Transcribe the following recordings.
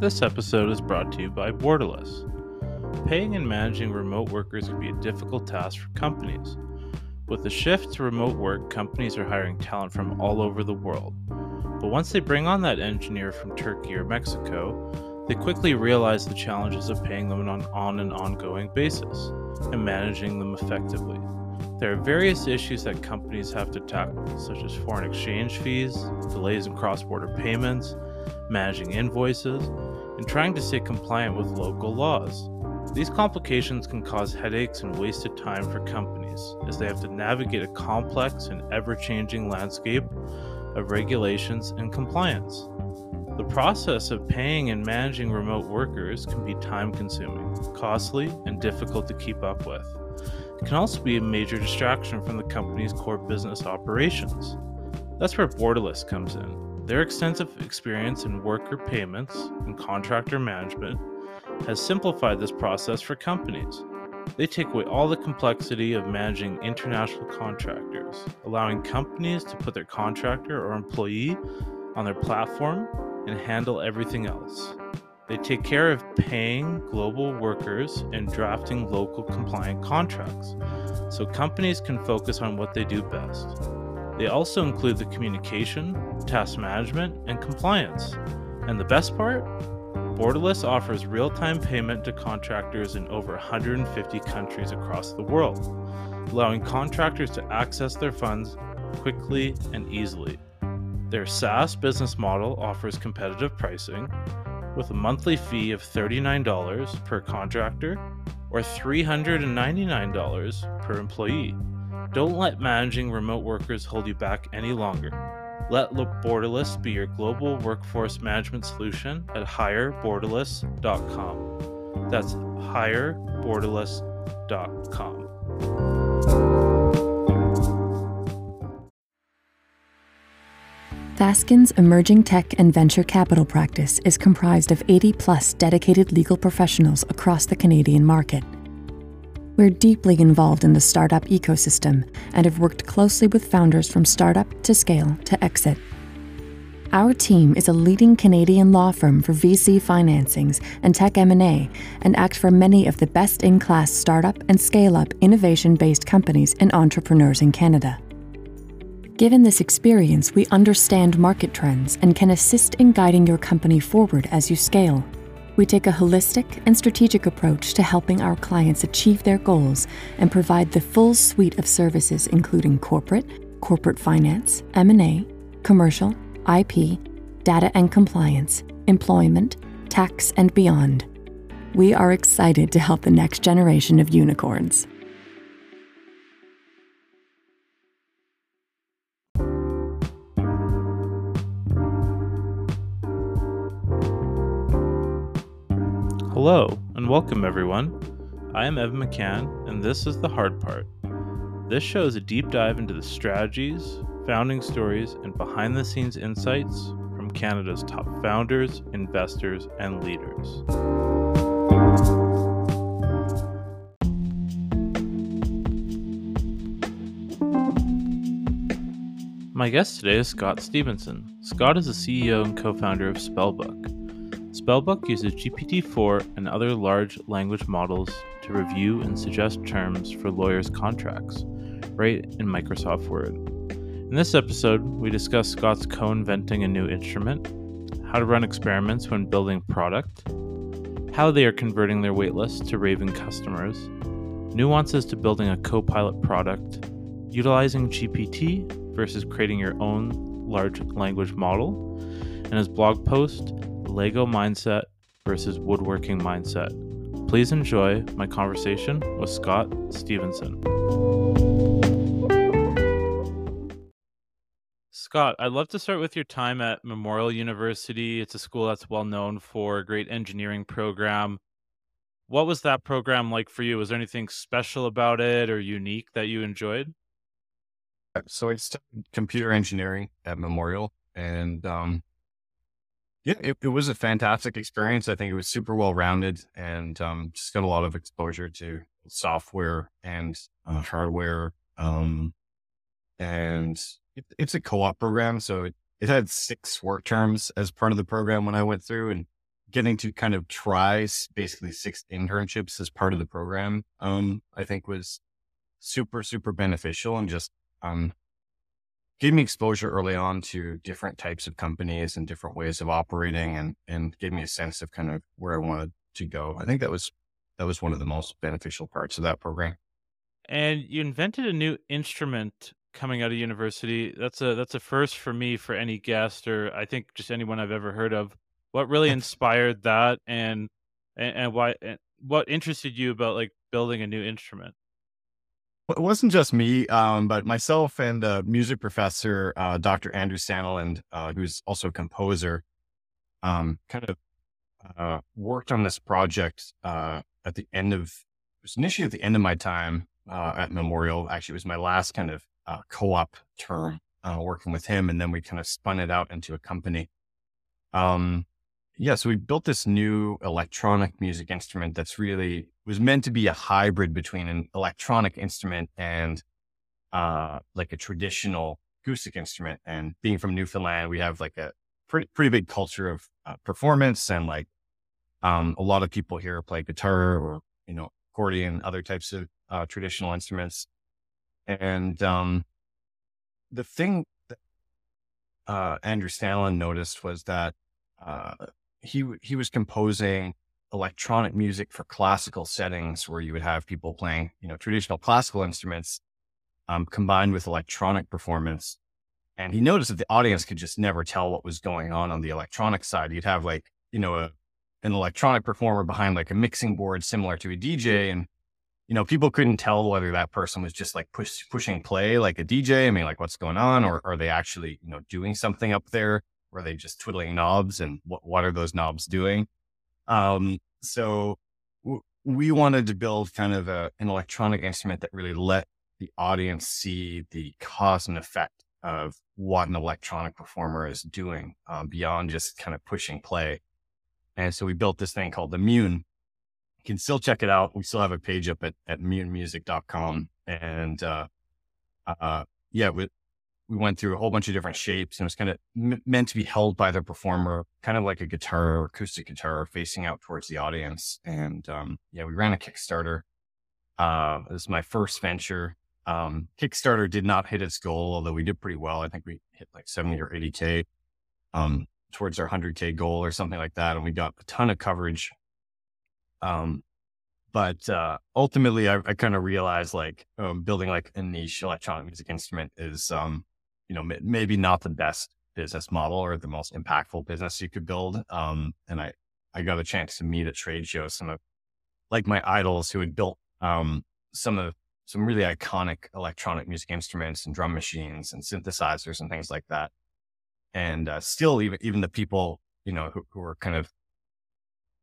This episode is brought to you by Borderless. Paying and managing remote workers can be a difficult task for companies. With the shift to remote work, companies are hiring talent from all over the world. But once they bring on that engineer from Turkey or Mexico, they quickly realize the challenges of paying them on, on an ongoing basis and managing them effectively. There are various issues that companies have to tackle, such as foreign exchange fees, delays in cross border payments, managing invoices, and trying to stay compliant with local laws. These complications can cause headaches and wasted time for companies, as they have to navigate a complex and ever changing landscape of regulations and compliance. The process of paying and managing remote workers can be time consuming, costly, and difficult to keep up with. It can also be a major distraction from the company's core business operations. That's where Borderless comes in. Their extensive experience in worker payments and contractor management has simplified this process for companies. They take away all the complexity of managing international contractors, allowing companies to put their contractor or employee on their platform and handle everything else. They take care of paying global workers and drafting local compliant contracts, so companies can focus on what they do best. They also include the communication, task management, and compliance. And the best part? Borderless offers real time payment to contractors in over 150 countries across the world, allowing contractors to access their funds quickly and easily. Their SaaS business model offers competitive pricing with a monthly fee of $39 per contractor or $399 per employee. Don't let managing remote workers hold you back any longer. Let Borderless be your global workforce management solution at hireborderless.com. That's hireborderless.com. Fasken's emerging tech and venture capital practice is comprised of 80 plus dedicated legal professionals across the Canadian market. We're deeply involved in the startup ecosystem and have worked closely with founders from startup to scale to exit. Our team is a leading Canadian law firm for VC financings and tech M&A and act for many of the best-in-class startup and scale-up innovation-based companies and entrepreneurs in Canada. Given this experience, we understand market trends and can assist in guiding your company forward as you scale. We take a holistic and strategic approach to helping our clients achieve their goals and provide the full suite of services including corporate, corporate finance, M&A, commercial, IP, data and compliance, employment, tax and beyond. We are excited to help the next generation of unicorns. Hello, and welcome everyone. I am Evan McCann, and this is The Hard Part. This show is a deep dive into the strategies, founding stories, and behind the scenes insights from Canada's top founders, investors, and leaders. My guest today is Scott Stevenson. Scott is the CEO and co founder of Spellbook. Spellbook uses GPT 4 and other large language models to review and suggest terms for lawyers' contracts, right in Microsoft Word. In this episode, we discuss Scott's co inventing a new instrument, how to run experiments when building product, how they are converting their waitlist to raving customers, nuances to building a co pilot product, utilizing GPT versus creating your own large language model, and his blog post, Lego Mindset versus Woodworking Mindset. Please enjoy my conversation with Scott Stevenson. Scott, I'd love to start with your time at Memorial University. It's a school that's well known for a great engineering program. What was that program like for you? Was there anything special about it or unique that you enjoyed? So I studied computer engineering at Memorial, and um, yeah, it, it was a fantastic experience. I think it was super well rounded and um, just got a lot of exposure to software and uh, hardware. Um, and it, it's a co op program. So it, it had six work terms as part of the program when I went through. And getting to kind of try basically six internships as part of the program, um, I think was super, super beneficial and just, um, gave me exposure early on to different types of companies and different ways of operating and, and gave me a sense of kind of where I wanted to go. I think that was, that was one of the most beneficial parts of that program. And you invented a new instrument coming out of university. That's a that's a first for me for any guest or I think just anyone I've ever heard of. What really inspired that and and, and why and what interested you about like building a new instrument? It wasn't just me, um, but myself and a music professor, uh, Dr. Andrew Staniland, uh, who's also a composer, um, kind of uh, worked on this project uh, at the end of, it was initially at the end of my time uh, at Memorial. Actually, it was my last kind of uh, co-op term working with him. And then we kind of spun it out into a company. Um, yeah, so we built this new electronic music instrument that's really was meant to be a hybrid between an electronic instrument and uh, like a traditional acoustic instrument. And being from Newfoundland, we have like a pretty pretty big culture of uh, performance and like um, a lot of people here play guitar or you know accordion, other types of uh, traditional instruments. And um, the thing that uh, Andrew Staniland noticed was that uh, he he was composing electronic music for classical settings where you would have people playing, you know, traditional classical instruments um, combined with electronic performance. And he noticed that the audience could just never tell what was going on on the electronic side. You'd have like, you know, a, an electronic performer behind like a mixing board similar to a DJ. And, you know, people couldn't tell whether that person was just like push, pushing play like a DJ. I mean, like what's going on? Or are they actually, you know, doing something up there? Were they just twiddling knobs and what, what are those knobs doing? Um, so w- we wanted to build kind of a, an electronic instrument that really let the audience see the cause and effect of what an electronic performer is doing um, beyond just kind of pushing play. And so we built this thing called the Mune. You can still check it out. We still have a page up at, at munemusic.com. And, uh, uh, yeah, we, we went through a whole bunch of different shapes and it was kind of m- meant to be held by the performer, kind of like a guitar or acoustic guitar facing out towards the audience. And, um, yeah, we ran a Kickstarter. Uh, this is my first venture. Um, Kickstarter did not hit its goal, although we did pretty well. I think we hit like 70 or 80K, um, towards our 100K goal or something like that. And we got a ton of coverage. Um, but uh, ultimately, I, I kind of realized like um, building like a niche electronic music instrument is um, you know, maybe not the best business model or the most impactful business you could build. Um, and I, I got a chance to meet at trade shows some of like my idols who had built, um, some of some really iconic electronic music instruments and drum machines and synthesizers and things like that. And, uh, still even, even the people, you know, who, who were kind of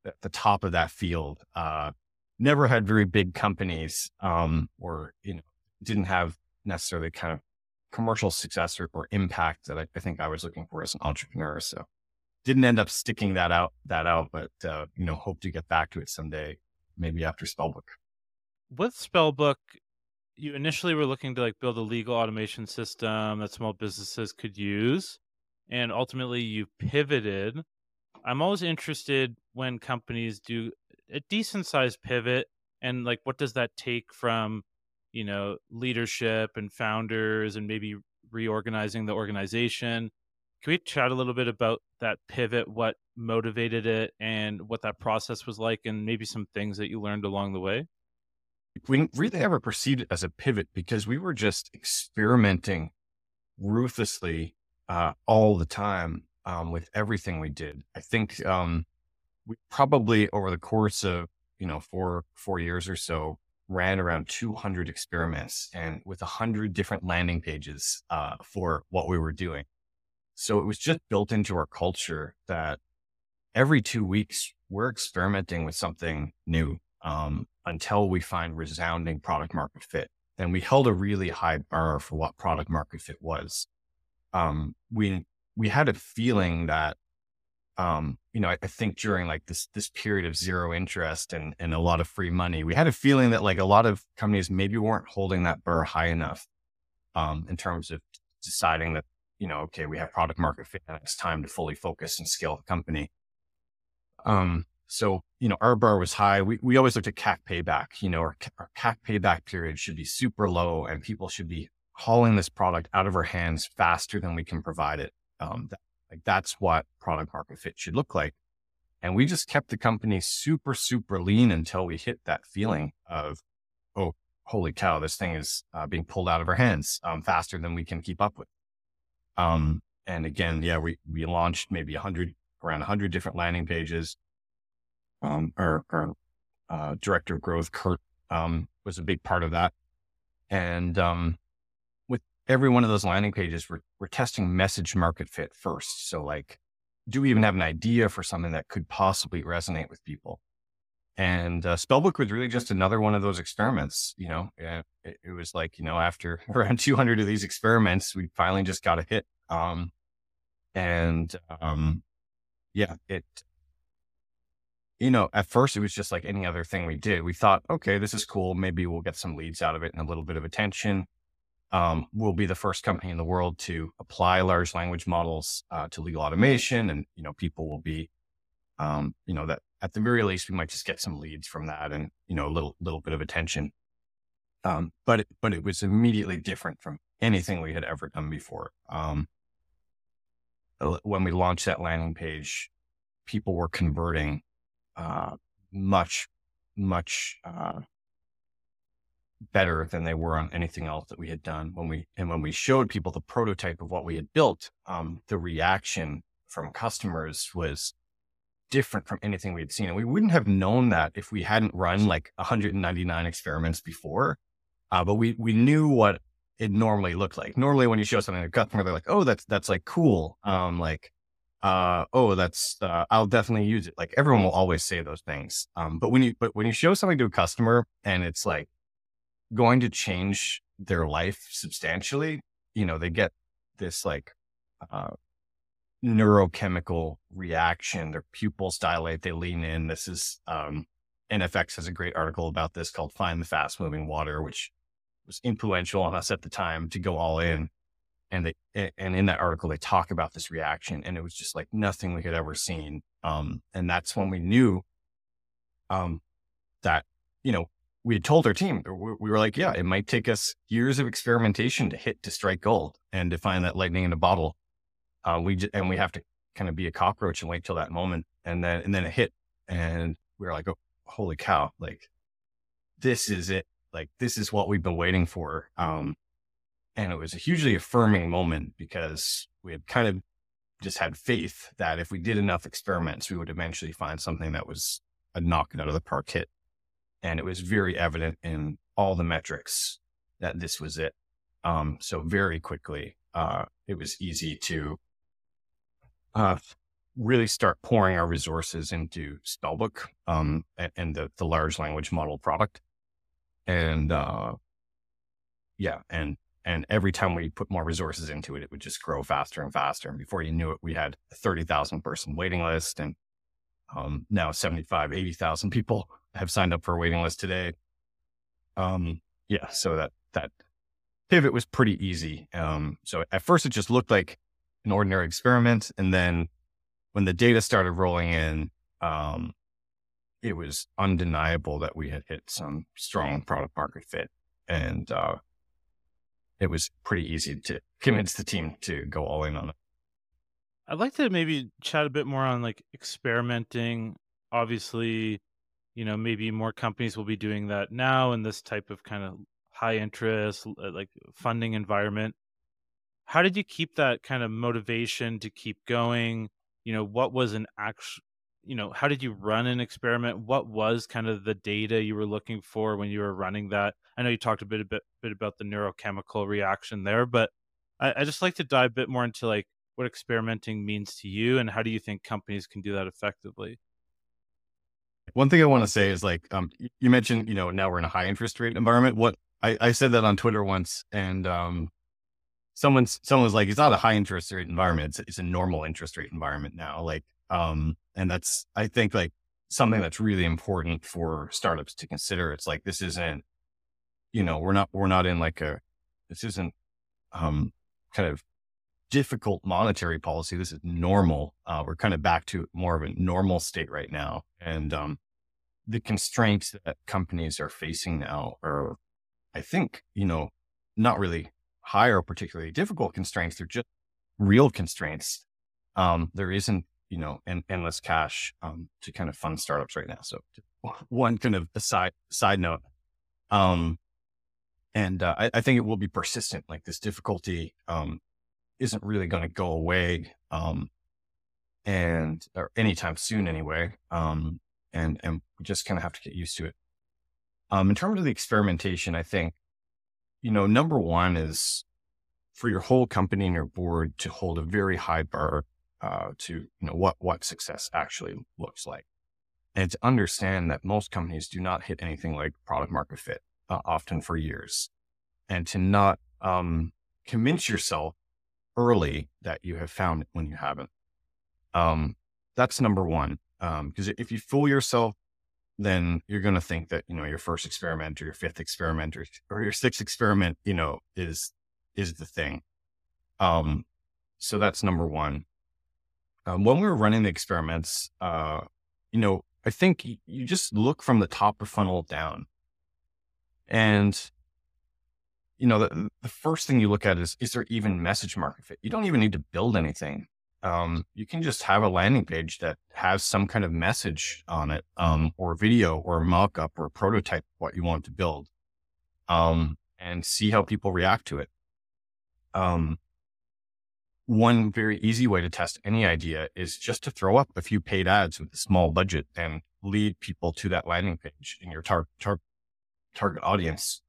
at the top of that field, uh, never had very big companies, um, or, you know, didn't have necessarily kind of commercial success or, or impact that I, I, think I was looking for as an entrepreneur. So didn't end up sticking that out, that out, but, uh, you know, hope to get back to it someday, maybe after Spellbook. With Spellbook, you initially were looking to like build a legal automation system that small businesses could use. And ultimately you pivoted. I'm always interested when companies do a decent sized pivot and like what does that take from you know leadership and founders and maybe reorganizing the organization. Can we chat a little bit about that pivot what motivated it and what that process was like and maybe some things that you learned along the way? We didn't really ever perceived it as a pivot because we were just experimenting ruthlessly uh, all the time um, with everything we did. I think um, we probably over the course of you know four four years or so ran around 200 experiments and with 100 different landing pages uh, for what we were doing. So it was just built into our culture that every two weeks we're experimenting with something new um, until we find resounding product market fit. And we held a really high bar for what product market fit was. Um, we we had a feeling that um, you know, I, I, think during like this this period of zero interest and and a lot of free money, we had a feeling that like a lot of companies maybe weren't holding that bar high enough um, in terms of deciding that you know, okay, we have product market fit, and it's time to fully focus and scale the company. Um, so, you know, our bar was high. We, we always looked at CAC payback, you know, our, our CAC payback period should be super low and people should be hauling this product out of our hands faster than we can provide it. Um, that, like that's what product market fit should look like. And we just kept the company super, super lean until we hit that feeling of, oh, holy cow, this thing is uh, being pulled out of our hands um, faster than we can keep up with. Um, and again, yeah, we, we launched maybe a hundred, around a hundred different landing pages. Um, our, our uh, director of growth, Kurt, um, was a big part of that. And, um, every one of those landing pages, we're, we're testing message market fit first. So like, do we even have an idea for something that could possibly resonate with people? And uh, Spellbook was really just another one of those experiments. You know, it, it, was like, you know, after around 200 of these experiments, we finally just got a hit. Um, and um, yeah, it, you know, at first it was just like any other thing we did. We thought, okay, this is cool. Maybe we'll get some leads out of it and a little bit of attention. Um, we'll be the first company in the world to apply large language models uh, to legal automation, and you know, people will be, um, you know, that at the very least we might just get some leads from that, and you know, a little little bit of attention. Um, but it, but it was immediately different from anything we had ever done before. Um, when we launched that landing page, people were converting uh, much, much uh, better than they were on anything else that we had done. When we and when we showed people the prototype of what we had built, um, the reaction from customers was different from anything we had seen, and we wouldn't have known that if we hadn't run like 199 experiments before. Uh, but we we knew what it normally looked like. Normally, when you show something to a customer, they're like, "Oh, that's that's like cool." Um, like, uh, "Oh, that's uh, I'll definitely use it." Like everyone will always say those things. Um, but when you but when you show something to a customer and it's like going to change their life substantially, you know, they get this like uh, neurochemical reaction. Their pupils dilate, they lean in. This is um, NFX has a great article about this called "Find the Fast Moving Water," which was influential on us at the time to go all in. And they, and in that article, they talk about this reaction and it was just like nothing we had ever seen. Um, and that's when we knew, um, that, you know, we had told our team, we were like, yeah, it might take us years of experimentation to hit to strike gold and to find that lightning in a bottle. Uh, we, just, and we have to kind of be a cockroach and wait till that moment. And then, and then it hit and we were like, oh, holy cow, like this is it like this is what we've been waiting for. Um, and it was a hugely affirming moment because we had kind of just had faith that if we did enough experiments, we would eventually find something that was a knock it out of the park hit. And it was very evident in all the metrics that this was it. Um, so very quickly, uh, it was easy to, uh, really start pouring our resources into Spellbook, um, and, and the, the large language model product and uh, yeah, and and every time we put more resources into it, it would just grow faster and faster. And before you knew it, we had a thirty thousand person waiting list, and um, now 75, 80,000 people have signed up for a waiting list today. Um, yeah, so that that pivot was pretty easy. Um, so at first, it just looked like an ordinary experiment, and then when the data started rolling in, um, it was undeniable that we had hit some strong product market fit. And uh, it was pretty easy to convince the team to go all in on it. I'd like to maybe chat a bit more on like experimenting. Obviously, you know, maybe more companies will be doing that now in this type of kind of high interest, uh, like funding environment. How did you keep that kind of motivation to keep going? You know, what was an actual you know how did you run an experiment what was kind of the data you were looking for when you were running that i know you talked a bit a bit, bit about the neurochemical reaction there but I, I just like to dive a bit more into like what experimenting means to you and how do you think companies can do that effectively one thing i want to say is like um, you mentioned you know now we're in a high interest rate environment what i, I said that on twitter once and um, someone's someone was like it's not a high interest rate environment it's, it's a normal interest rate environment now like um, and that's, I think like something that's really important for startups to consider. It's like, this isn't, you know, we're not, we're not in like a, this isn't, um, kind of difficult monetary policy. This is normal. Uh, we're kind of back to more of a normal state right now. And um, the constraints that companies are facing now are, I think, you know, not really high or particularly difficult constraints. They're just real constraints. Um, there isn't, you know, an endless cash um, to kind of fund startups right now. So one kind of aside side note. Um, and uh, I, I, think it will be persistent. Like this difficulty um, isn't really going to go away, um, and or anytime soon anyway. Um, and and we just kind of have to get used to it. Um, in terms of the experimentation, I think, you know, number one is for your whole company and your board to hold a very high bar uh, to you know what what success actually looks like, and to understand that most companies do not hit anything like product market fit, uh, often for years, and to not um, convince yourself early that you have found it when you haven't. Um, that's number one. Because um, if you fool yourself, then you're going to think that you know your first experiment or your fifth experiment or, or your sixth experiment, you know, is is the thing. Um, so that's number one. Um, when we were running the experiments, uh, you know, I think you just look from the top of funnel down, and you know, the, the first thing you look at is, is there even message market fit? You don't even need to build anything. Um, you can just have a landing page that has some kind of message on it, um, or video or mock-up or prototype what you want to build, um, and see how people react to it. Um, one very easy way to test any idea is just to throw up a few paid ads with a small budget and lead people to that landing page in your tar- tar- target audience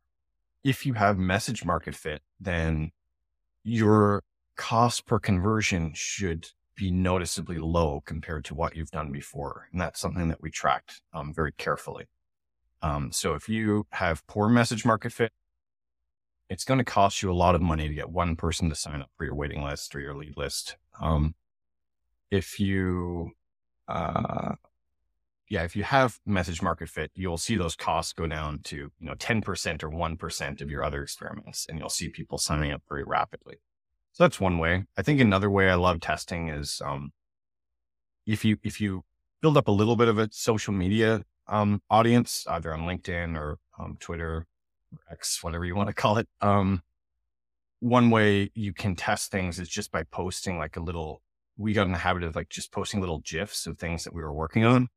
if you have message market fit, then your cost per conversion should be noticeably low compared to what you've done before. And that's something that we tracked um, very carefully. Um, so if you have poor message market fit, it's going to cost you a lot of money to get one person to sign up for your waiting list or your lead list. Um, if you uh, yeah, if you have message market fit, you'll see those costs go down to, you know, 10% or 1% of your other experiments, and you'll see people signing up very rapidly. So that's one way. I think another way I love testing is, um, if you, if you build up a little bit of a social media, um, audience, either on LinkedIn or, um, Twitter, or X, whatever you want to call it. Um, one way you can test things is just by posting like a little, we got in the habit of like just posting little GIFs of things that we were working on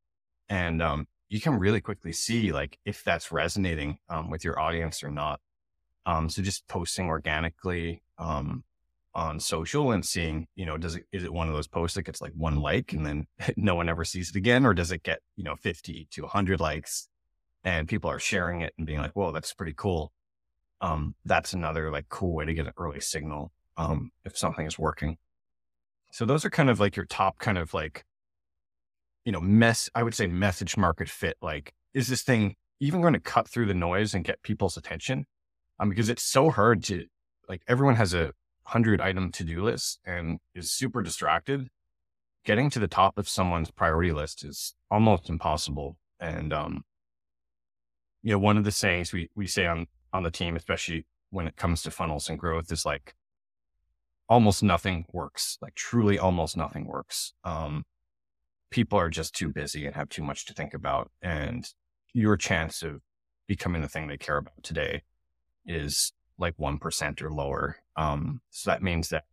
and um, you can really quickly see like if that's resonating um, with your audience or not. Um, so just posting organically um, on social and seeing, you know, does it is it one of those posts that gets like one like and then no one ever sees it again, or does it get you know fifty to hundred likes and people are sharing it and being like, "Whoa, that's pretty cool." Um, that's another like cool way to get an early signal um, if something is working. So those are kind of like your top kind of like you know, mess, I would say message market fit. Like, is this thing even going to cut through the noise and get people's attention? Um, because it's so hard to, like, everyone has a hundred item to do list and is super distracted. Getting to the top of someone's priority list is almost impossible. And, um, you know, one of the sayings we, we say on, on the team, especially when it comes to funnels and growth is like, almost nothing works, like truly almost nothing works. Um, people are just too busy and have too much to think about. And your chance of becoming the thing they care about today is like 1% or lower. Um, so that means that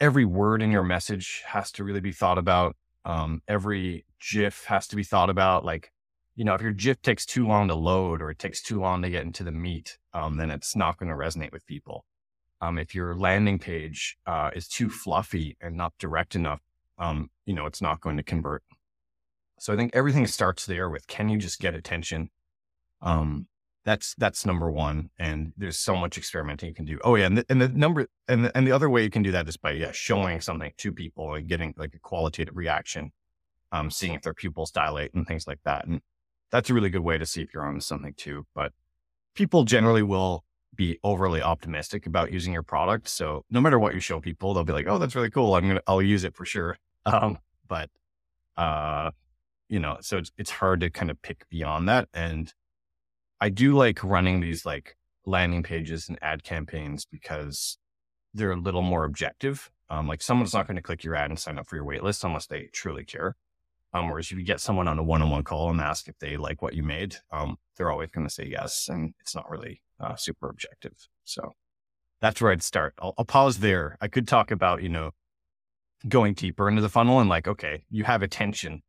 every word in your message has to really be thought about. Um, every GIF has to be thought about. Like, you know, if your GIF takes too long to load or it takes too long to get into the meat, um, then it's not going to resonate with people. Um, if your landing page uh, is too fluffy and not direct enough, um, you know, it's not going to convert. So I think everything starts there with can you just get attention? Um, that's that's number one, and there's so much experimenting you can do. Oh yeah, and the, and the number and the, and the other way you can do that is by yeah showing something to people and getting like a qualitative reaction, um, seeing if their pupils dilate and things like that, and that's a really good way to see if you're on something too. But people generally will be overly optimistic about using your product, so no matter what you show people, they'll be like, "Oh, that's really cool. I'm gonna I'll use it for sure." Um, but, uh, you know, so it's, it's hard to kind of pick beyond that. And I do like running these like landing pages and ad campaigns because they're a little more objective. Um, like someone's not going to click your ad and sign up for your waitlist unless they truly care. Um, whereas if you get someone on a one-on-one call and ask if they like what you made, um, they're always going to say yes, and it's not really uh, super objective. So that's where I'd start. I'll, I'll pause there. I could talk about you know going deeper into the funnel and like, okay, you have attention.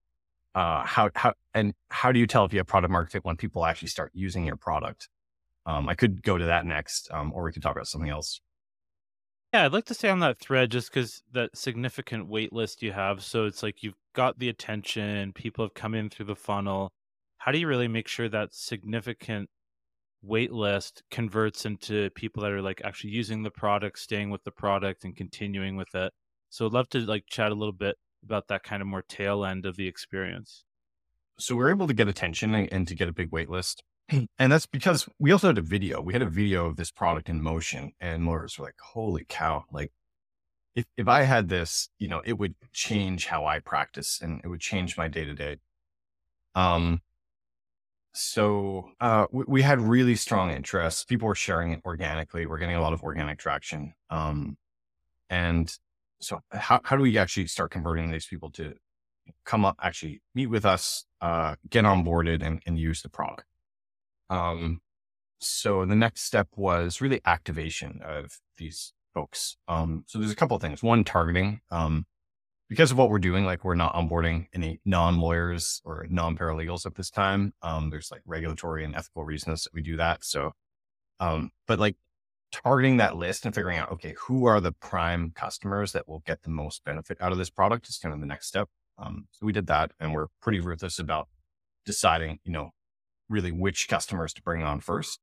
Uh, how how and how do you tell if you have product market fit when people actually start using your product? Um, I could go to that next, um, or we could talk about something else. Yeah, I'd like to stay on that thread just because that significant wait list you have. So it's like you've got the attention, people have come in through the funnel. How do you really make sure that significant wait list converts into people that are like actually using the product, staying with the product, and continuing with it? So I'd love to like chat a little bit about that kind of more tail end of the experience. So we're able to get attention and to get a big wait list. And that's because we also had a video. We had a video of this product in motion, and lawyers were like, "Holy cow!" Like, if if I had this, you know, it would change how I practice, and it would change my day to day. Um. So uh, we, we, had really strong interest. People were sharing it organically. We're getting a lot of organic traction. Um, and so how how do we actually start converting these people to come up, actually meet with us, uh, get onboarded, and, and use the product? Um, so the next step was really activation of these folks. Um, so there's a couple of things. One, targeting. Um, because of what we're doing, like we're not onboarding any non-lawyers or non-paralegals at this time. Um, there's like regulatory and ethical reasons that we do that. So, um, but like targeting that list and figuring out, okay, who are the prime customers that will get the most benefit out of this product is kind of the next step. Um, so we did that and we're pretty ruthless about deciding, you know, really which customers to bring on first.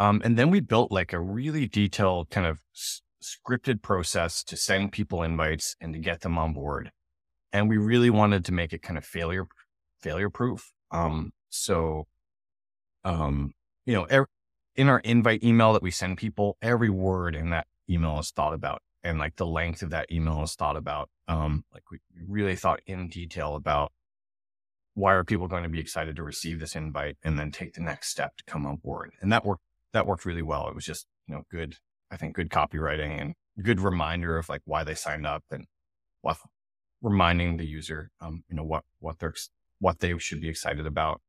Um, and then we built like a really detailed kind of s- scripted process to send people invites and to get them on board. And we really wanted to make it kind of failure, failure proof. Um, so, um, you know, er- in our invite email that we send people, every word in that email is thought about and like the length of that email is thought about. Um, like we really thought in detail about why are people going to be excited to receive this invite and then take the next step to come on board? And that worked, that worked really well. It was just, you know, good, I think good copywriting and good reminder of like why they signed up and what reminding the user, um, you know, what, what they're, what they should be excited about.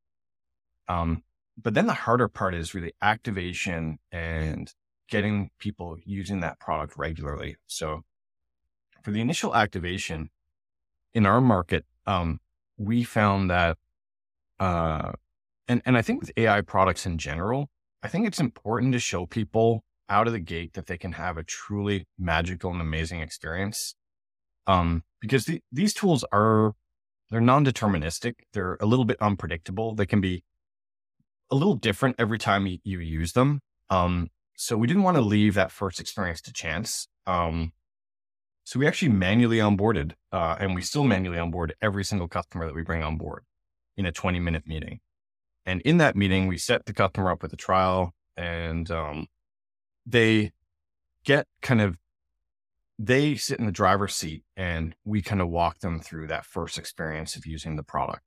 Um, but then the harder part is really activation and getting people using that product regularly. So for the initial activation in our market, um, we found that, uh, and, and I think with AI products in general, I think it's important to show people out of the gate that they can have a truly magical and amazing experience. Um, because the, these tools are, they're non-deterministic. They're a little bit unpredictable. They can be a little different every time you, use them. Um, so we didn't want to leave that first experience to chance. Um, so we actually manually onboarded, uh, and we still manually onboard every single customer that we bring on board in a 20 minute meeting. And in that meeting, we set the customer up with a trial and um, they get kind of, they sit in the driver's seat and we kind of walk them through that first experience of using the product.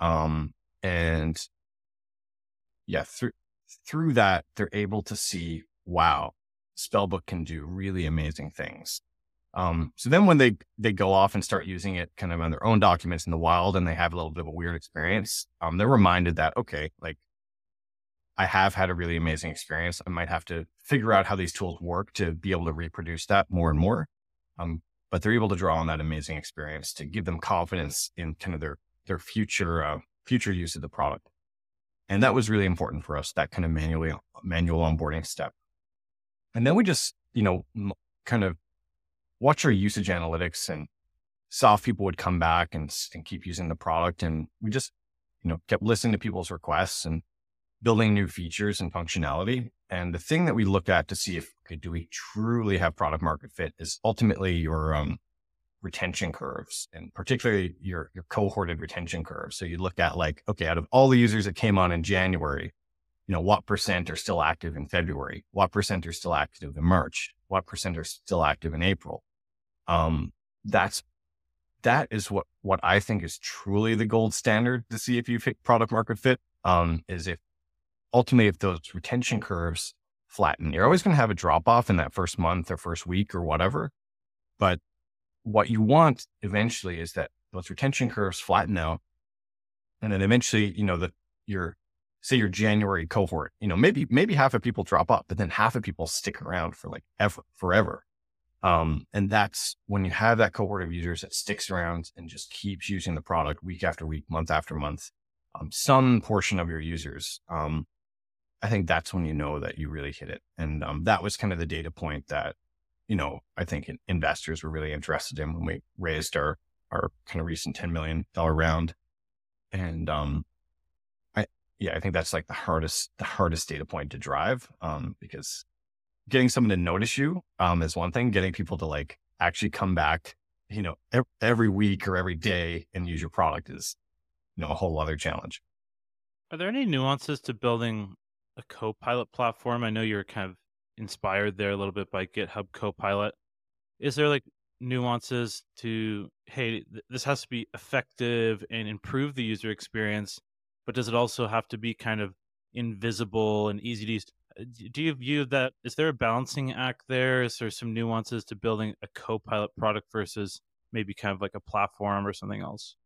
Um, and yeah, through, through that, they're able to see, wow, Spellbook can do really amazing things. Um, so then when they, they go off and start using it kind of on their own documents in the wild and they have a little bit of a weird experience, um, they're reminded that, okay, like I have had a really amazing experience. I might have to figure out how these tools work to be able to reproduce that more and more. Um, but they're able to draw on that amazing experience to give them confidence in kind of their, their future, uh, future use of the product. And that was really important for us, that kind of manually, manual onboarding step. And then we just, you know, kind of watch our usage analytics and saw if people would come back and, and keep using the product. And we just, you know, kept listening to people's requests and building new features and functionality. And the thing that we look at to see if, okay, do we truly have product market fit is ultimately your, um, retention curves and particularly your, your cohorted retention curves. So you look at like, okay, out of all the users that came on in January, you know, what percent are still active in February? What percent are still active in March? What percent are still active in April? Um, that's that is what what I think is truly the gold standard to see if you fit product market fit. Um, is if ultimately if those retention curves flatten. You're always going to have a drop off in that first month or first week or whatever. But what you want eventually is that those retention curves flatten out. And then eventually, you know, that your, say your January cohort, you know, maybe, maybe half of people drop up, but then half of people stick around for like ever, forever. Um, and that's when you have that cohort of users that sticks around and just keeps using the product week after week, month after month. Um, some portion of your users, um, I think that's when you know that you really hit it. And um, that was kind of the data point that, you know, I think investors were really interested in when we raised our our kind of recent $10 million round. And um, I, yeah, I think that's like the hardest, the hardest data point to drive um, because getting someone to notice you um, is one thing. Getting people to like actually come back, you know, every, every week or every day and use your product is, you know, a whole other challenge. Are there any nuances to building a Copilot platform? I know you're kind of inspired there a little bit by GitHub Copilot. Is there like nuances to hey, th- this has to be effective and improve the user experience, but does it also have to be kind of invisible and easy to use? Uh, do you view that? Is there a balancing act there? Is there some nuances to building a Copilot product versus maybe kind of like a platform or something else?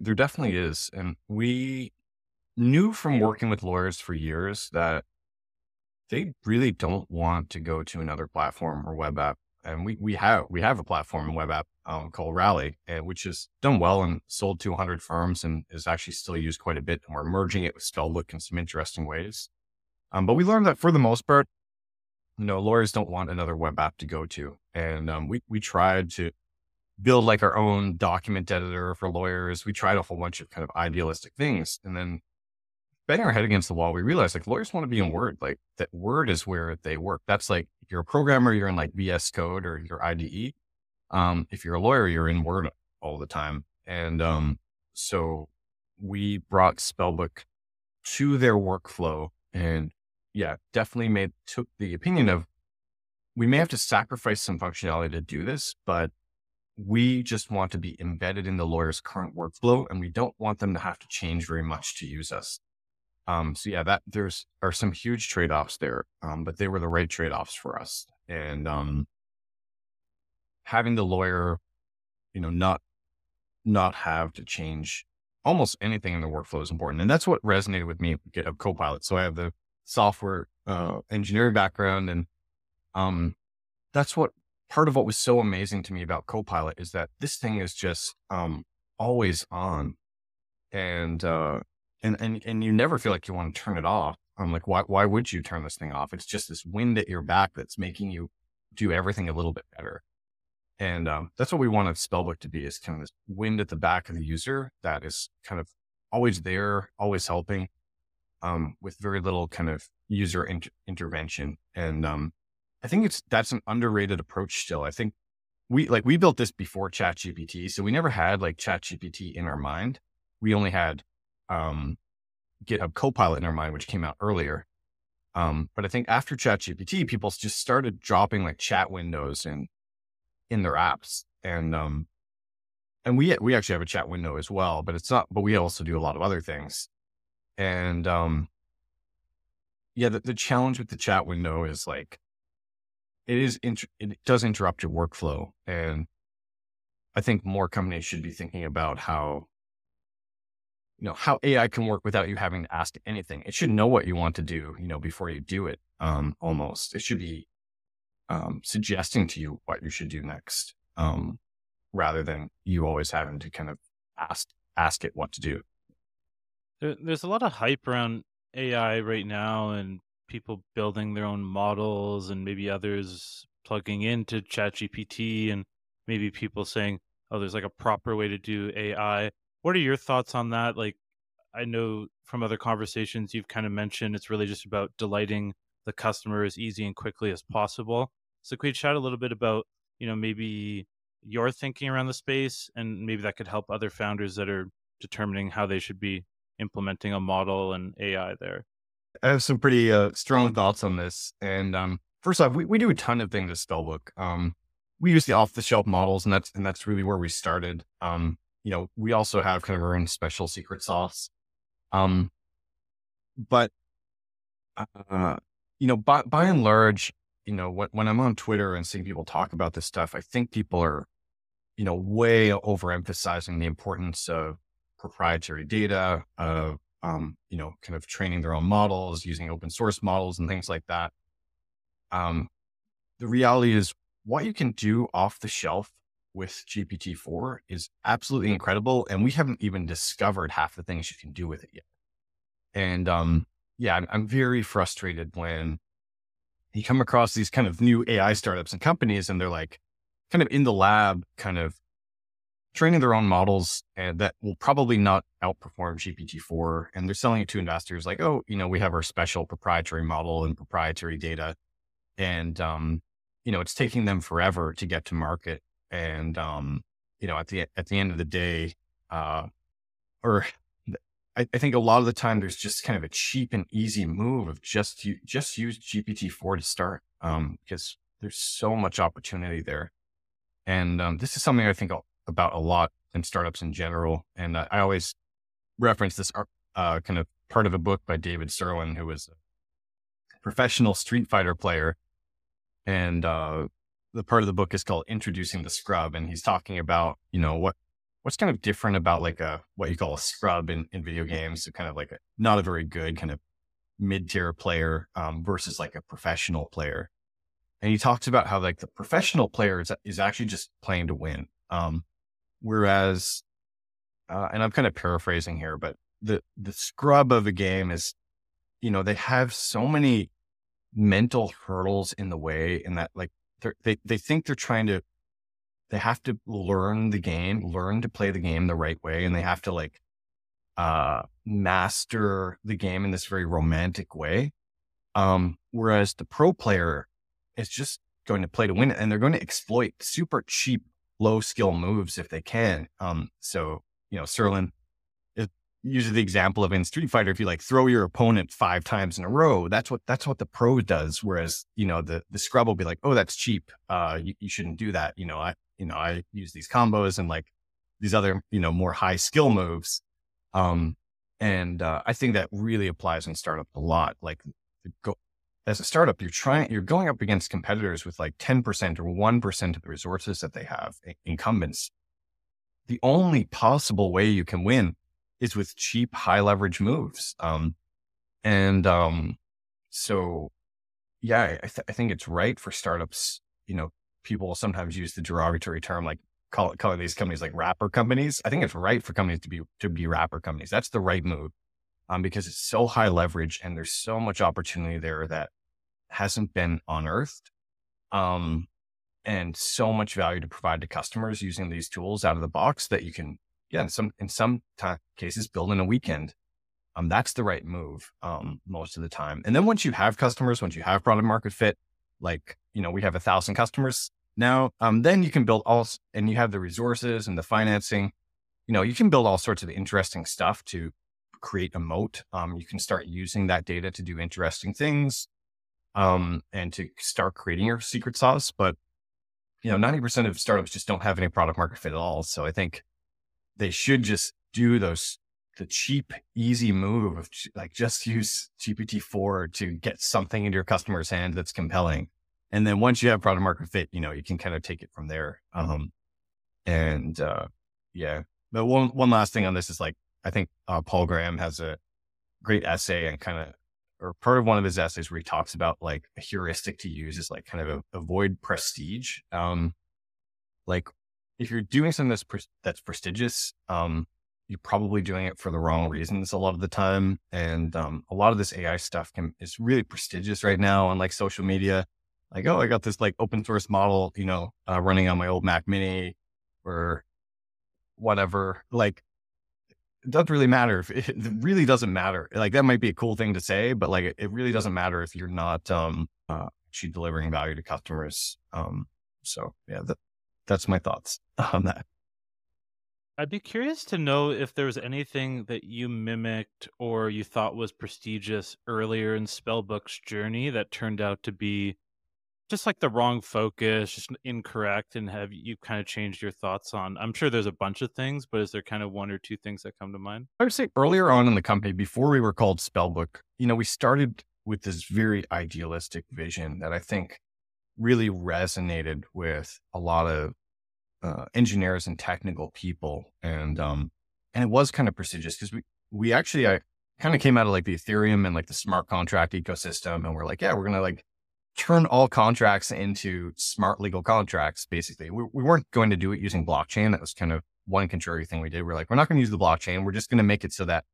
There definitely is. And we knew from working with lawyers for years that they really don't want to go to another platform or web app. And we, we have we have a platform and web app um, called Rally, and which has done well and sold to 100 firms and is actually still used quite a bit. And we're merging it with Spellbook in some interesting ways. Um, but we learned that for the most part, you know, lawyers don't want another web app to go to. And um, we, we tried to build like our own document editor for lawyers. We tried a whole bunch of kind of idealistic things. And then banging our head against the wall, we realized like lawyers want to be in Word. Like that Word is where they work. That's like if you're a programmer, you're in like VS Code or your IDE. Um, if you're a lawyer, you're in Word all the time. And um, so we brought Spellbook to their workflow and yeah, definitely made took the opinion of we may have to sacrifice some functionality to do this, but we just want to be embedded in the lawyer's current workflow and we don't want them to have to change very much to use us. Um, so yeah, that there's are some huge trade-offs there. Um, but they were the right trade-offs for us. And um, having the lawyer, you know, not not have to change almost anything in the workflow is important. And that's what resonated with me with GitHub Copilot. So I have the software uh, engineering background and um, that's what part of what was so amazing to me about Copilot is that this thing is just um, always on. And, uh, and, and, and you never feel like you want to turn it off. I'm like, why, why would you turn this thing off? It's just this wind at your back that's making you do everything a little bit better. And um, that's what we want a spellbook to be is kind of this wind at the back of the user that is kind of always there, always helping um, with very little kind of user inter- intervention. And um, I think it's that's an underrated approach still. I think we like we built this before ChatGPT, so we never had like ChatGPT in our mind. We only had um, GitHub Copilot in our mind, which came out earlier. Um, but I think after ChatGPT, people just started dropping like chat windows and in their apps. And, um, and we, we actually have a chat window as well, but it's not, but we also do a lot of other things. And, um, yeah, the, the challenge with the chat window is like, it is, int- it does interrupt your workflow. And I think more companies should be thinking about how, you know, how AI can work without you having to ask anything. It should know what you want to do, you know, before you do it. Um, almost, it should be um, suggesting to you what you should do next, um, rather than you always having to kind of ask ask it what to do. There, there's a lot of hype around AI right now, and people building their own models, and maybe others plugging into ChatGPT, and maybe people saying, "Oh, there's like a proper way to do AI." What are your thoughts on that? Like, I know from other conversations you've kind of mentioned it's really just about delighting the customer as easy and quickly as possible. So could you chat a little bit about, you know, maybe your thinking around the space and maybe that could help other founders that are determining how they should be implementing a model and AI there? I have some pretty uh, strong thoughts on this. And um, first off, we, we do a ton of things at Spellbook. Um, we use the off the shelf models, and that's and that's really where we started. Um, you know, we also have kind of our own special secret sauce. Um, but uh, you know, by, by and large, you know, when, when I'm on Twitter and seeing people talk about this stuff, I think people are, you know, way overemphasizing the importance of proprietary data, of, um, you know, kind of training their own models, using open source models and things like that. Um, the reality is what you can do off the shelf with GPT-4 is absolutely incredible. And we haven't even discovered half the things you can do with it yet. And, um, yeah, I'm, I'm very frustrated when you come across these kind of new AI startups and companies and they're like kind of in the lab, kind of training their own models and that will probably not outperform GPT-4. And they're selling it to investors like, oh, you know, we have our special proprietary model and proprietary data. And, um, you know, it's taking them forever to get to market. And, um, you know, at the, at the end of the day, uh, or I, I, think a lot of the time there's just kind of a cheap and easy move of just you just use GPT-4 to start um, because there's so much opportunity there. And um, this is something I think about a lot in startups in general. And uh, I always reference this uh, kind of part of a book by David Sirlin, who was a professional Street Fighter player. And uh, the part of the book is called Introducing the Scrub. And he's talking about, you know, what what's kind of different about like a what you call a scrub in, in video games so kind of like a not a very good kind of mid-tier player um, versus like a professional player and he talks about how like the professional player is, is actually just playing to win um, whereas uh, and i'm kind of paraphrasing here but the the scrub of a game is you know they have so many mental hurdles in the way and that like they they think they're trying to they have to learn the game, learn to play the game the right way, and they have to like uh, master the game in this very romantic way. Um, whereas the pro player is just going to play to win and they're going to exploit super cheap, low skill moves if they can. Um, so you know, Sirlin uses the example of in Street Fighter, if you like throw your opponent five times in a row, that's what that's what the pro does. Whereas you know the the scrub will be like, oh, that's cheap. Uh, you, you shouldn't do that. You know, I you know, I use these combos and like these other, you know, more high skill moves. Um, and uh, I think that really applies in startup a lot. Like go, as a startup, you're trying, you're going up against competitors with like 10% or 1% of the resources that they have, incumbents. The only possible way you can win is with cheap, high leverage moves. Um, and um, so, yeah, I, th- I think it's right for startups, you know, people sometimes use the derogatory term like call calling these companies like wrapper companies. I think it's right for companies to be to be wrapper companies. That's the right move. Um, because it's so high leverage and there's so much opportunity there that hasn't been unearthed. Um, and so much value to provide to customers using these tools out of the box that you can, yeah, in some in some cases build in a weekend. Um, that's the right move um, most of the time. And then once you have customers, once you have product market fit, like you know we have a thousand customers, now, um, then you can build all, and you have the resources and the financing. You know, you can build all sorts of interesting stuff to create a moat. Um, you can start using that data to do interesting things, um, and to start creating your secret sauce. But you know, ninety percent of startups just don't have any product market fit at all. So I think they should just do those the cheap, easy move of like just use GPT four to get something into your customer's hand that's compelling. And then once you have product market fit, you know, you can kind of take it from there. Um, and, uh, yeah. But one, one last thing on this is like, I think, uh, Paul Graham has a great essay and kind of, or part of one of his essays where he talks about like a heuristic to use is like kind of a, avoid prestige. Um, like if you're doing something that's, pre- that's prestigious, um, you're probably doing it for the wrong reasons a lot of the time. And, um, a lot of this AI stuff can, is really prestigious right now on like social media like, oh, I got this like open source model, you know, uh, running on my old Mac Mini or whatever. Like, it doesn't really matter. If, it really doesn't matter. Like, that might be a cool thing to say, but like, it really doesn't matter if you're not um, uh, actually delivering value to customers. Um, so, yeah, that, that's my thoughts on that. I'd be curious to know if there was anything that you mimicked or you thought was prestigious earlier in Spellbook's journey that turned out to be just like the wrong focus, just incorrect, and have you kind of changed your thoughts on? I'm sure there's a bunch of things, but is there kind of one or two things that come to mind? I would say earlier on in the company, before we were called Spellbook, you know, we started with this very idealistic vision that I think really resonated with a lot of uh, engineers and technical people. And, um, and it was kind of prestigious because we, we actually, I kind of came out of like the Ethereum and like the smart contract ecosystem. And we're like, yeah, we're to like turn all contracts into smart legal contracts, basically. We, we weren't going to do it using blockchain. That was kind of one contrary thing we did. We're like, we're not going to use the blockchain. We're just going to make it so that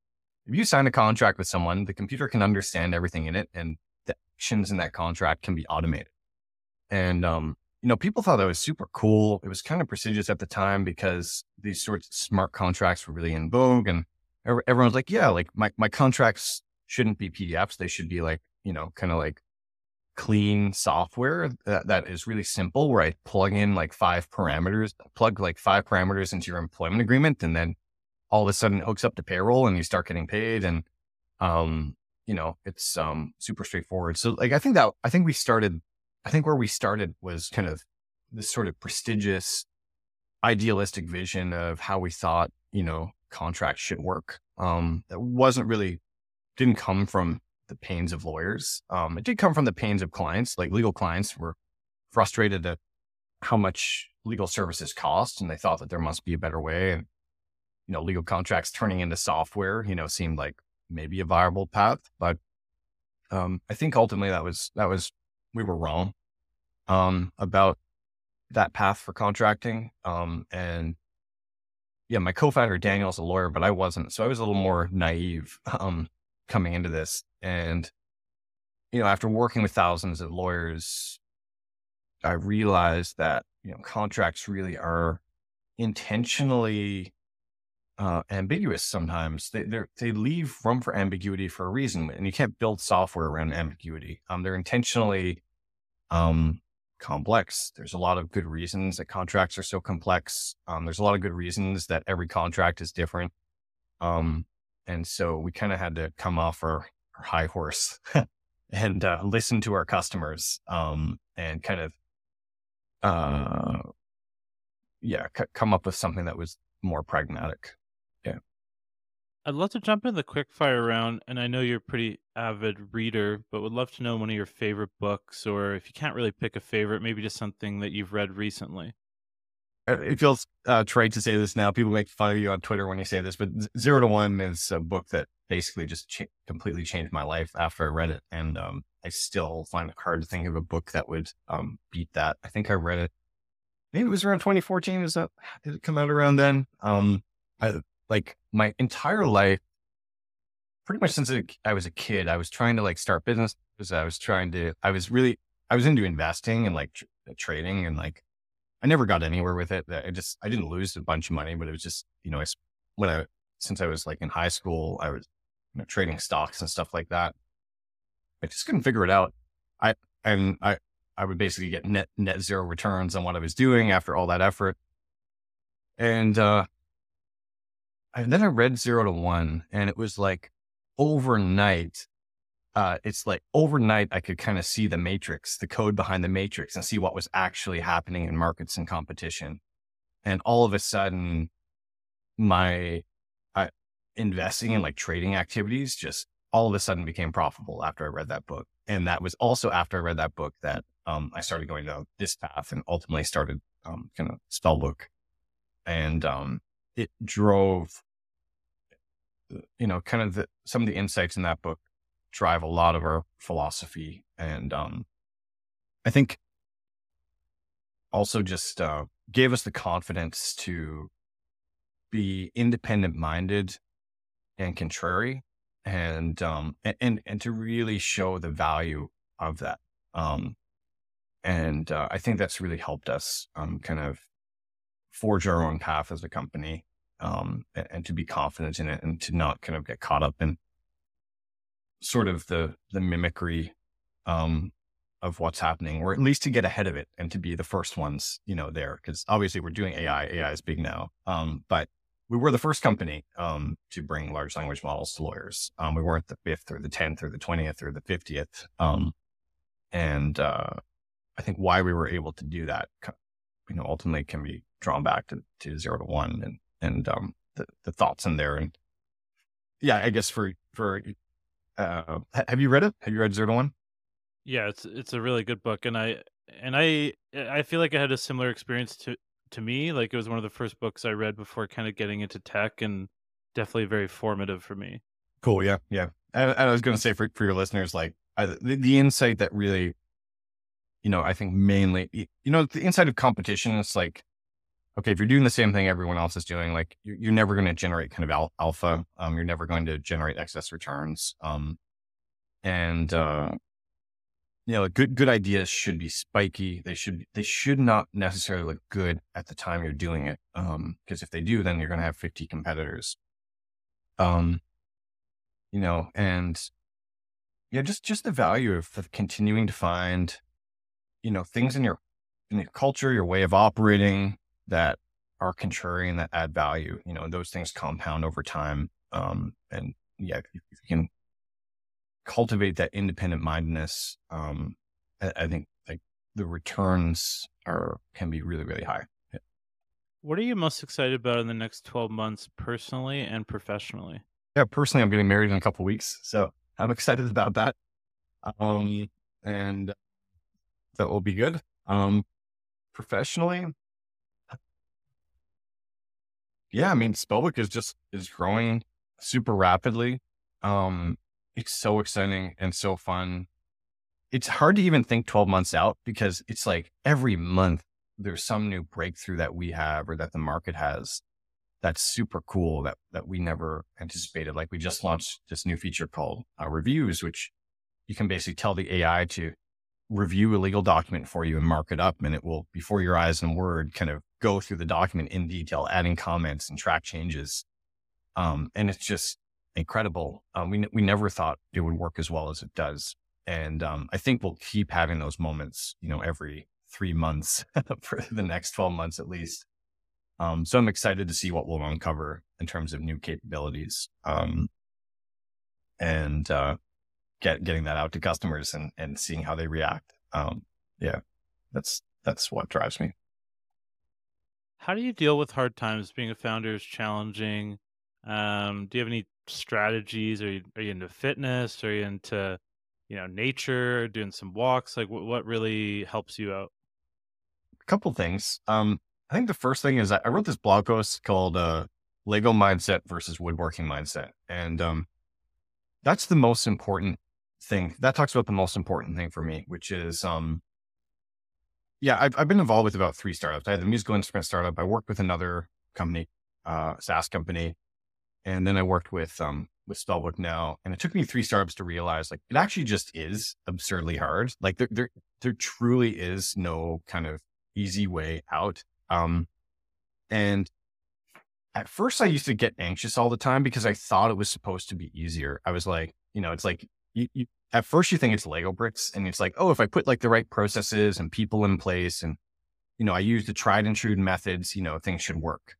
if you sign a contract with someone, the computer can understand everything in it and the actions in that contract can be automated. And, um, you know, people thought that was super cool. It was kind of prestigious at the time because these sorts of smart contracts were really in vogue. And everyone's like, yeah, like my, my contracts shouldn't be PDFs. They should be like, you know, kind of like clean software that, that is really simple where I plug in like five parameters, plug like five parameters into your employment agreement. And then all of a sudden it hooks up to payroll and you start getting paid. And, um, you know, it's, um, super straightforward. So like, I think that, I think we started, I think where we started was kind of this sort of prestigious, idealistic vision of how we thought, you know, contracts should work. Um, that wasn't really, didn't come from the pains of lawyers. Um, it did come from the pains of clients, like legal clients were frustrated at how much legal services cost, and they thought that there must be a better way. And you know, legal contracts turning into software, you know, seemed like maybe a viable path. But um, I think ultimately that was that was we were wrong um, about that path for contracting. Um, and yeah, my co-founder Daniel's a lawyer, but I wasn't, so I was a little more naive um, coming into this. And, you know, after working with thousands of lawyers, I realized that, you know, contracts really are intentionally uh, ambiguous sometimes. They they leave room for ambiguity for a reason, and you can't build software around ambiguity. Um, they're intentionally um, complex. There's a lot of good reasons that contracts are so complex. Um, there's a lot of good reasons that every contract is different. Um, and so we kind of had to come off our, our high horse and uh, listen to our customers um, and kind of, uh, yeah, c- come up with something that was more pragmatic. I'd love to jump in the quick fire round, and I know you're a pretty avid reader, but would love to know one of your favorite books, or if you can't really pick a favorite, maybe just something that you've read recently. Uh, it feels uh, trite to say this now. People make fun of you on Twitter when you say this, but Zero to One is a book that basically just completely changed my life after I read it. And um, I still find it hard to think of a book that would um, beat that. I think I read it. Maybe it was around 2014. Is that did it come out around then? Um, I like my entire life, pretty much since I was a kid, I was trying to like start business. I was trying to. I was really. I was into investing and like tr- trading and like I never got anywhere with it. I just, I didn't lose a bunch of money, but it was just, you know, I, when I, since I was like in high school, I was you know, trading stocks and stuff like that. I just couldn't figure it out. I, and I, I would basically get net, net zero returns on what I was doing after all that effort. And, uh, and then I read zero to one and it was like overnight uh, it's like overnight, I could kind of see the matrix, the code behind the matrix, and see what was actually happening in markets and competition. And all of a sudden, my uh, investing in like trading activities just all of a sudden became profitable after I read that book. And that was also after I read that book that um, I started going down this path and ultimately started um, kind of Spellbook. And um, it drove, you know, kind of the, some of the insights in that book drive a lot of our philosophy. And um, I think also just uh, gave us the confidence to be independent minded and contrary and um and and to really show the value of that um and uh, i think that's really helped us um kind of forge our own path as a company um and, and to be confident in it and to not kind of get caught up in sort of the the mimicry um, of what's happening, or at least to get ahead of it and to be the first ones, you know, there. Because obviously we're doing AI. AI is big now, um, but we were the first company um, to bring large language models to lawyers. Um, we weren't the fifth or the tenth or the twentieth or the fiftieth. Um, and uh, I think why we were able to do that, you know, ultimately can be drawn back to, to zero to one and and um, the, the thoughts in there. And yeah, I guess for for Uh, have you read it? Have you read Zero to One? Yeah, it's it's a really good book, and I and I I feel like I had a similar experience to to me. Like it was one of the first books I read before kind of getting into tech, and definitely very formative for me. Cool. Yeah. Yeah. And, I was going to say for for your listeners, like I, the, the insight that really, you know, I think mainly, you know, the insight of competition is like, okay, if you're doing the same thing everyone else is doing, like you're, you're never going to generate kind of al- alpha. Um, you're never going to generate excess returns. Um, and uh, you know, good good ideas should be spiky. They should they should not necessarily look good at the time you're doing it. Um, because if they do, then you're going to have 50 competitors. Um, you know, and yeah, just just the value of, of continuing to find, you know, things in your in your culture, your way of operating that are contrarian that add value. You know, those things compound over time. Um, and yeah, if you can cultivate that independent mindedness, um, I, I, think like the returns are can be really really high. Yeah. What are you most excited about in the next twelve months, personally and professionally? Yeah, personally, I'm getting married in a couple weeks, so I'm excited about that. Um, and that will be good. Um, professionally, yeah, I mean, Spellbook is just is growing super rapidly. Um, it's so exciting and so fun. It's hard to even think 12 months out because it's like every month there's some new breakthrough that we have or that the market has that's super cool that that we never anticipated. Like we just launched this new feature called uh, reviews, which you can basically tell the AI to review a legal document for you and mark it up, and it will before your eyes in Word kind of go through the document in detail, adding comments and track changes. Um, and it's just incredible. Um, we, we never thought it would work as well as it does. And um, I think we'll keep having those moments, you know, every three months for the next 12 months at least. Um, so I'm excited to see what we'll uncover in terms of new capabilities. Um, and uh, get getting that out to customers and, and seeing how they react. Um, yeah, that's that's what drives me. How do you deal with hard times? Being a founder is challenging. Um, do you have any strategies? Are you are you into fitness? Are you into you know nature? Doing some walks? Like what what really helps you out? A couple things. Um, I think the first thing is I wrote this blog post called uh, "Lego Mindset versus Woodworking Mindset," and um, that's the most important thing. That talks about the most important thing for me, which is um, yeah, I've, I've been involved with about three startups. I had the musical instrument startup. I worked with another company, uh, SaaS company. And then I worked with um with Spellbook now, and it took me three startups to realize like it actually just is absurdly hard. Like there there there truly is no kind of easy way out. Um, and at first I used to get anxious all the time because I thought it was supposed to be easier. I was like, you know, it's like you, you at first you think it's Lego bricks, and it's like, oh, if I put like the right processes and people in place, and you know, I use the tried and true methods, you know, things should work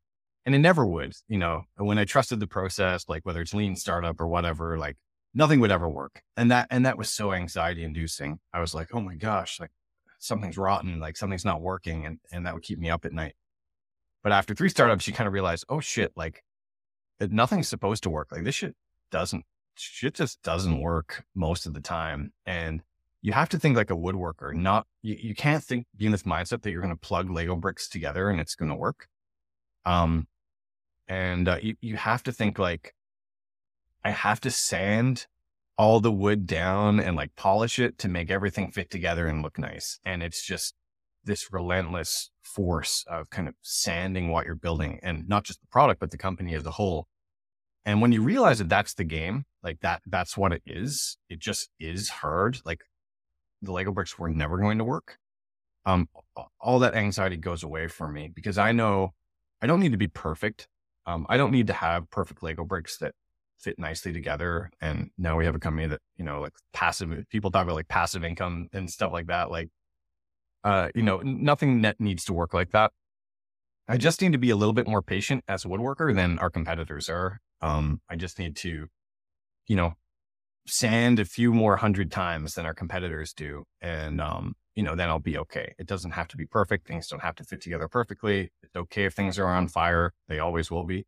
and it never would, you know, when I trusted the process, like whether it's lean startup or whatever, like nothing would ever work. And that, and that was so anxiety inducing. I was like, oh my gosh, like something's rotten, like something's not working. And, and that would keep me up at night. But after three startups, you kind of realize, oh shit, like nothing's supposed to work. Like this shit doesn't, shit just doesn't work most of the time. And you have to think like a woodworker, not, you, you can't think, in this mindset that you're going to plug Lego bricks together and it's going to work. Um, and uh, you, you have to think like, I have to sand all the wood down and like polish it to make everything fit together and look nice. And it's just this relentless force of kind of sanding what you're building and not just the product, but the company as a whole. And when you realize that that's the game, like that, that's what it is. It just is hard. Like the Lego bricks were never going to work. Um, all that anxiety goes away from me because I know I don't need to be perfect. Um, I don't need to have perfect Lego bricks that fit nicely together. And now we have a company that, you know, like passive, people talk about like passive income and stuff like that. Like, uh, you know, nothing net needs to work like that. I just need to be a little bit more patient as a woodworker than our competitors are. Um, I just need to, you know, sand a few more hundred times than our competitors do. And, um, you know, then I'll be okay. It doesn't have to be perfect. Things don't have to fit together perfectly. It's okay if things are on fire. They always will be.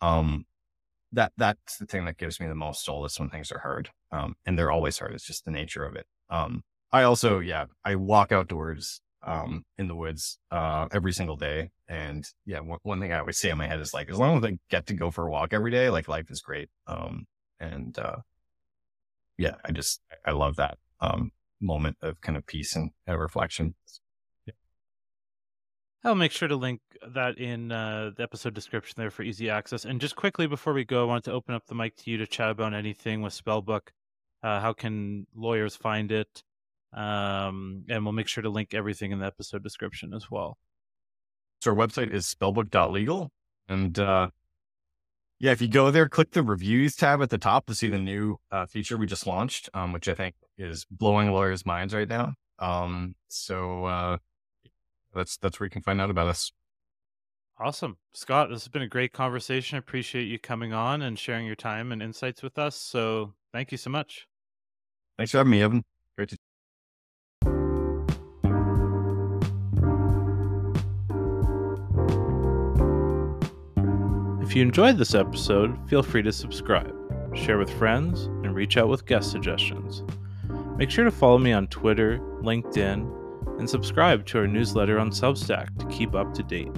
Um, that that's the thing that gives me the most solace when things are hard. Um, and they're always hard. It's just the nature of it. Um, I also, yeah, I walk outdoors um, in the woods uh, every single day. And yeah, one, one, thing I always say in my head is like, as long as I get to go for a walk every day, like life is great. Um, and uh, yeah, I just I love that um, moment of kind of peace and uh, reflection. Yeah. I'll make sure to link that in uh, the episode description there for easy access. And just quickly before we go, I wanted to open up the mic to you to chat about anything with Spellbook. Uh, how can lawyers find it? Um, and we'll make sure to link everything in the episode description as well. So our website is spellbook.legal. And uh, yeah, if you go there, click the reviews tab at the top to see the new uh, feature we just launched, um, which I think is blowing lawyers' minds right now. Um, so uh, that's that's where you can find out about us. Awesome. Scott, this has been a great conversation. I appreciate you coming on and sharing your time and insights with us. So thank you so much. Thanks for having me, Evan. You enjoyed this episode, feel free to subscribe, share with friends, and reach out with guest suggestions. Make sure to follow me on Twitter, LinkedIn, and subscribe to our newsletter on Substack to keep up to date.